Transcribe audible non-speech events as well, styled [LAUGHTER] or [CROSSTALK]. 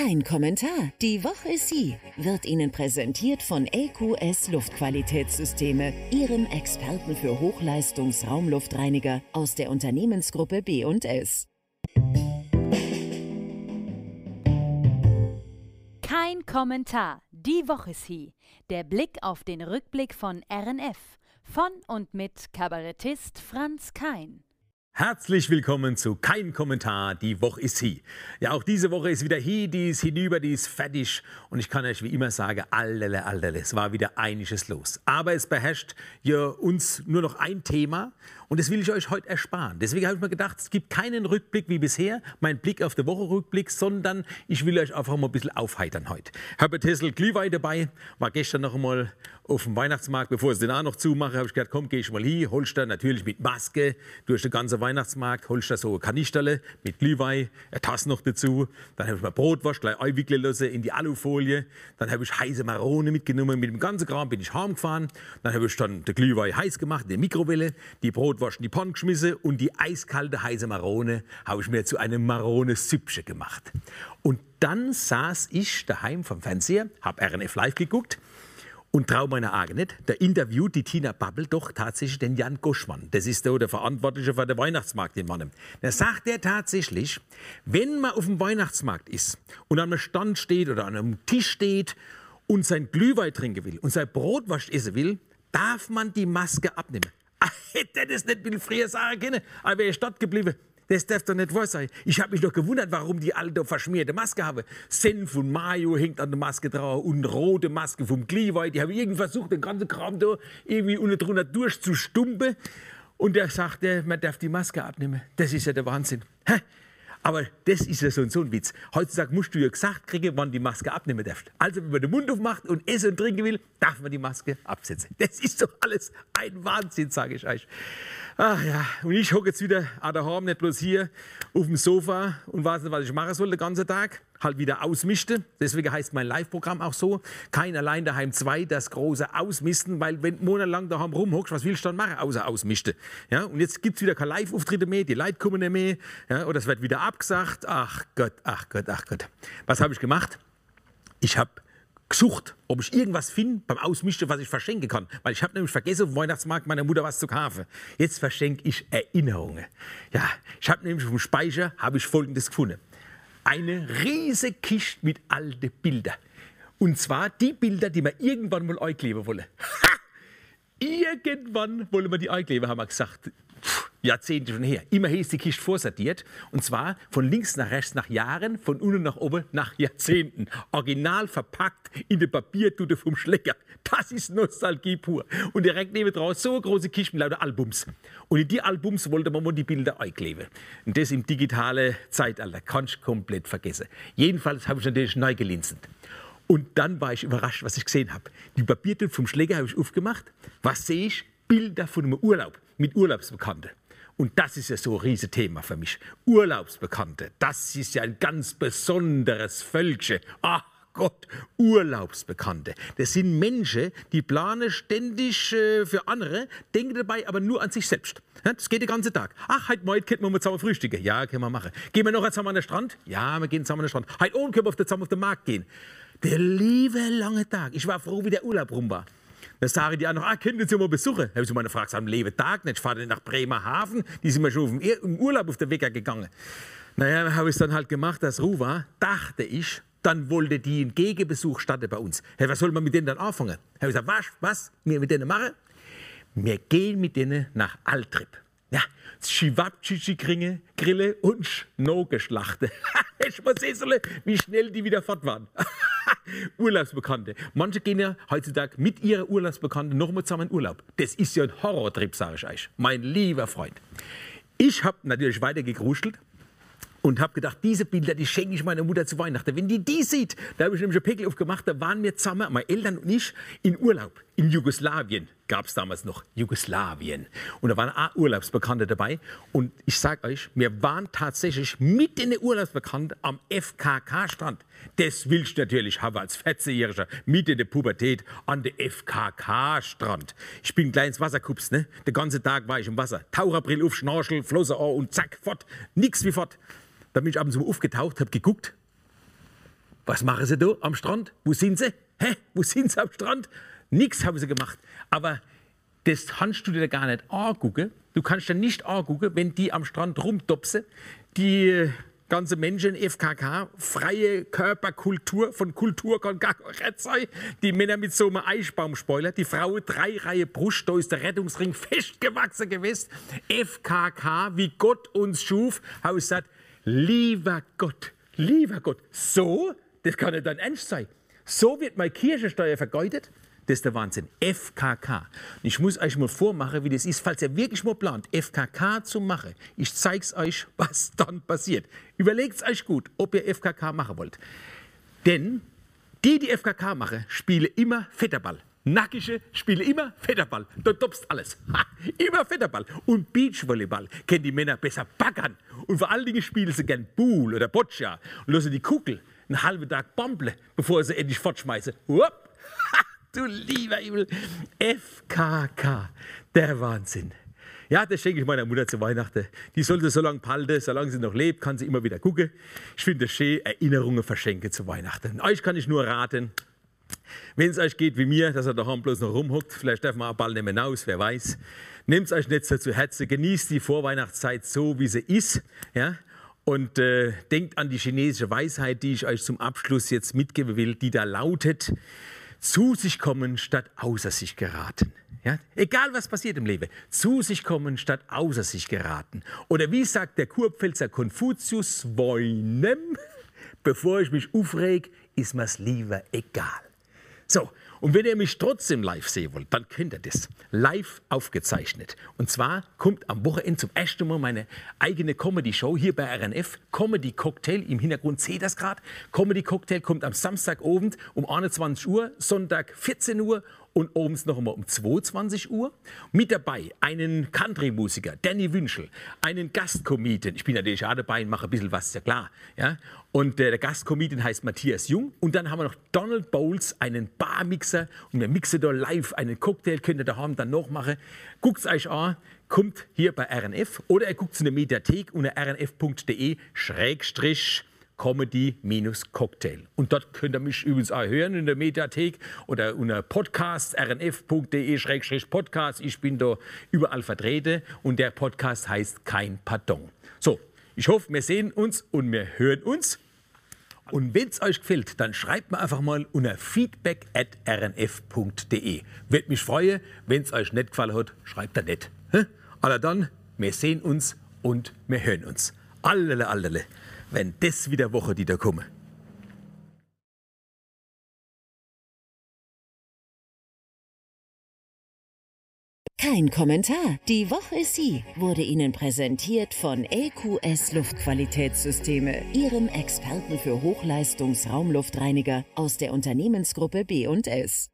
Kein Kommentar. Die Woche ist sie. Wird Ihnen präsentiert von LQS Luftqualitätssysteme, Ihrem Experten für Hochleistungs-Raumluftreiniger aus der Unternehmensgruppe B&S. Kein Kommentar. Die Woche ist sie. Der Blick auf den Rückblick von RNF. Von und mit Kabarettist Franz Kein. Herzlich willkommen zu Kein Kommentar, die Woche ist hier. Ja, auch diese Woche ist wieder hier, die ist hinüber, die ist fertig. Und ich kann euch wie immer sagen, allerle, allerle, es war wieder einiges los. Aber es beherrscht ja uns nur noch ein Thema und das will ich euch heute ersparen. Deswegen habe ich mir gedacht, es gibt keinen Rückblick wie bisher, mein Blick auf die Woche Rückblick, sondern ich will euch einfach mal ein bisschen aufheitern heute. Herbert Hessel Glühwein dabei, war gestern noch einmal auf dem Weihnachtsmarkt, bevor ich den auch noch zumache, habe ich gedacht, komm, gehe ich mal hier, holst da natürlich mit Maske durch den ganzen Weihnachtsmarkt, holst da so ein Kanisterle mit Glühwein, eine Tasse noch dazu, dann habe ich mir Brotwurst gleich einwickeln lassen in die Alufolie, dann habe ich heiße Marone mitgenommen, mit dem ganzen Kram bin ich heimgefahren, dann habe ich dann den Glühwein heiß gemacht in der Mikrowelle, die Brotwurst in die Pfanne geschmissen und die eiskalte heiße Marone habe ich mir zu einem Marone-Süppchen gemacht. Und dann saß ich daheim vom Fernseher, habe RNF Live geguckt und trau meiner Augen nicht, da interviewt die Tina Babbel doch tatsächlich den Jan Goschmann. Das ist der, der Verantwortliche für den Weihnachtsmarkt in Mannem. Da sagt er tatsächlich, wenn man auf dem Weihnachtsmarkt ist und an einem Stand steht oder an einem Tisch steht und sein Glühwein trinken will und sein Brotwurst essen will, darf man die Maske abnehmen. [LAUGHS] Hätte das nicht viel früher sagen können, wäre ich dort geblieben. Das darf doch nicht wahr sein. Ich habe mich doch gewundert, warum die alle da verschmierte Maske haben. Senf und Mayo hängt an der Maske drauf und rote Maske vom Glühwein. Die haben irgendwie versucht, den ganzen Kram da irgendwie unten drunter durchzustumpen. Und der sagt, man darf die Maske abnehmen. Das ist ja der Wahnsinn. Hä? Aber das ist ja so ein, so ein Witz. Heutzutage musst du ja gesagt kriegen, wann die Maske abnehmen darfst. Also, wenn man den Mund aufmacht und essen und trinken will, darf man die Maske absetzen. Das ist doch alles ein Wahnsinn, sage ich euch. Ach ja, und ich hocke jetzt wieder an der Horn, nicht bloß hier auf dem Sofa und weiß nicht, was ich machen soll den ganzen Tag. Halt wieder ausmischte. Deswegen heißt mein Live-Programm auch so. Kein allein daheim zwei, das große Ausmisten, weil wenn monatelang daheim rumhockst, was willst du dann machen, außer ausmischte? Ja, und jetzt gibt es wieder keine Live-Auftritte mehr, die Leute kommen nicht mehr, ja, oder es wird wieder abgesagt. Ach Gott, ach Gott, ach Gott. Was habe ich gemacht? Ich habe gesucht, ob ich irgendwas finde beim Ausmischen, was ich verschenken kann. Weil ich habe nämlich vergessen, auf dem Weihnachtsmarkt meiner Mutter was zu kaufen. Jetzt verschenke ich Erinnerungen. Ja, ich habe nämlich dem Speicher habe ich Folgendes gefunden. Eine riesige Kiste mit alten Bildern. Und zwar die Bilder, die wir irgendwann mal einkleben wollen. Ha! Irgendwann wollen wir die einkleben, haben wir gesagt. Jahrzehnte schon her. Immerhin ist die Kiste vorsortiert. Und zwar von links nach rechts nach Jahren, von unten nach oben nach Jahrzehnten. Original verpackt in der Papiertute vom Schlecker. Das ist Nostalgie pur. Und direkt neben draus so große Kiste mit lauter Albums. Und in die Albums wollte man mal die Bilder einkleben. Und das im digitalen Zeitalter. Kannst du komplett vergessen. Jedenfalls habe ich natürlich neu gelinset. Und dann war ich überrascht, was ich gesehen habe. Die Papiertüte vom Schläger habe ich aufgemacht. Was sehe ich? Bilder von einem Urlaub mit Urlaubsbekannten. Und das ist ja so ein Riesenthema für mich. Urlaubsbekannte, das ist ja ein ganz besonderes Völkchen. Ach Gott, Urlaubsbekannte. Das sind Menschen, die planen ständig äh, für andere, denken dabei aber nur an sich selbst. Das geht den ganzen Tag. Ach, heute Morgen können wir mal zusammen frühstücken. Ja, können wir machen. Gehen wir noch zusammen an den Strand? Ja, wir gehen zusammen an den Strand. Heute oben können wir zusammen auf den Markt gehen. Der liebe lange Tag. Ich war froh, wie der Urlaub rum war. Dann sagen die auch noch, ah, können Sie mal besuchen? Habe ich meine gefragt, am leben nicht, ich fahre nach Bremerhaven, die sind mir schon im Urlaub auf den Wecker gegangen. Naja, habe ich es dann halt gemacht, dass Ruhe war, dachte ich, dann wollte die einen Gegenbesuch statten bei uns. Hey, was soll man mit denen dann anfangen? Habe ich gesagt, was, was, wir mit denen machen? Wir gehen mit denen nach Altrip. Ja, Chivapchichi Grille und Schnogeschlachte. ich [LAUGHS] muss sehen, wie schnell die wieder fort waren. [LAUGHS] Urlaubsbekannte. Manche gehen ja heutzutage mit ihrer Urlaubsbekannten nochmal zusammen in Urlaub. Das ist ja ein Horrortrip, sage ich euch. Mein lieber Freund. Ich habe natürlich weiter gegruschelt und habe gedacht, diese Bilder, die schenke ich meiner Mutter zu Weihnachten. Wenn die die sieht, da habe ich nämlich einen Pickel aufgemacht, da waren wir zusammen, meine Eltern und ich, in Urlaub in Jugoslawien. Gab es damals noch Jugoslawien. Und da waren auch Urlaubsbekannte dabei. Und ich sage euch, wir waren tatsächlich mit den Urlaubsbekannten am FKK-Strand. Das willst du natürlich haben als 14-Jähriger, mit in der Pubertät an der FKK-Strand. Ich bin gleich ins Wasser kupst, ne? Den ganzen Tag war ich im Wasser. Taucherbrill auf, Schnorchel, Flosse an und zack, fort. Nix wie fort. Da bin ich abends so aufgetaucht, hab geguckt. Was machen sie da am Strand? Wo sind sie? Hä? Wo sind sie am Strand? Nix haben sie gemacht. Aber das kannst du dir gar nicht angucken. Du kannst dir nicht angucken, wenn die am Strand rumtopsen. Die ganze Menschen, FKK, freie Körperkultur, von Kultur kann gar sein. Die Männer mit so einem Eichbaumspoiler, die Frau drei Reihe Brust, da ist der Rettungsring festgewachsen gewesen. FKK, wie Gott uns schuf, habe ich gesagt, lieber Gott, lieber Gott, so, das kann nicht dein Ernst sein. So wird meine Kirchensteuer vergeudet. Das ist der Wahnsinn. FKK. Ich muss euch mal vormachen, wie das ist, falls ihr wirklich mal plant, FKK zu machen. Ich zeige es euch, [LAUGHS] was dann passiert. Überlegt euch gut, ob ihr FKK machen wollt. Denn die, die FKK machen, spielen immer Fetterball. Nackische spielen immer Fetterball. Da topst alles. Ha, immer Fetterball. Und Beachvolleyball kennen die Männer besser baggern. Und vor allen Dingen spielen sie gern Buhl oder Boccia und lassen die Kugel einen halben Tag bamble, bevor sie endlich fortschmeißen. Hup. Ha, du lieber Himmel. FKK. Der Wahnsinn. Ja, das schenke ich meiner Mutter zu Weihnachten. Die sollte so lange behalten, solange sie noch lebt, kann sie immer wieder gucken. Ich finde es schön, Erinnerungen verschenken zu Weihnachten. Euch kann ich nur raten, wenn es euch geht wie mir, dass er daheim bloß noch rumhockt, vielleicht darf man auch bald nicht mehr raus, wer weiß. Nehmt es euch nicht so zu Herzen, genießt die Vorweihnachtszeit so, wie sie ist. Ja? Und äh, denkt an die chinesische Weisheit, die ich euch zum Abschluss jetzt mitgeben will, die da lautet, zu sich kommen statt außer sich geraten. Ja? Egal was passiert im Leben, zu sich kommen statt außer sich geraten. Oder wie sagt der Kurpfälzer Konfuzius, woinem, [LAUGHS] bevor ich mich aufreg, ist mir's lieber egal. So, und wenn ihr mich trotzdem live sehen wollt, dann könnt ihr das. Live aufgezeichnet. Und zwar kommt am Wochenende zum ersten Mal meine eigene Comedy-Show hier bei RNF. Comedy Cocktail, im Hintergrund seht ihr das gerade. Comedy Cocktail kommt am Samstagabend um 21 Uhr, Sonntag 14 Uhr und abends noch einmal um 22 Uhr. Mit dabei einen Country-Musiker, Danny Wünschel, einen Gastkometen. Ich bin natürlich auch dabei und mache ein bisschen was, ist ja klar. Ja? Und äh, der Gastkometen heißt Matthias Jung. Und dann haben wir noch Donald Bowles, einen Barmixer. Und wir mixen da live einen Cocktail, könnt ihr daheim dann noch machen. Guckt es euch an, kommt hier bei RNF oder ihr guckt es in der Mediathek unter rnf.de schrägstrich Comedy-Cocktail. Und dort könnt ihr mich übrigens auch hören in der Mediathek oder unter Podcast, rnf.de-podcast. Ich bin da überall vertreten und der Podcast heißt Kein Pardon. So, ich hoffe, wir sehen uns und wir hören uns. Und wenn es euch gefällt, dann schreibt mir einfach mal unter feedback at rnf.de. Würde mich freuen, wenn es euch nicht gefallen hat, schreibt er nicht. Aber dann, wir sehen uns und wir hören uns. Allele, allele wenn das wieder Woche, die da kommen. Kein Kommentar. Die Woche ist sie wurde Ihnen präsentiert von LQS Luftqualitätssysteme, Ihrem Experten für Hochleistungsraumluftreiniger aus der Unternehmensgruppe B&S.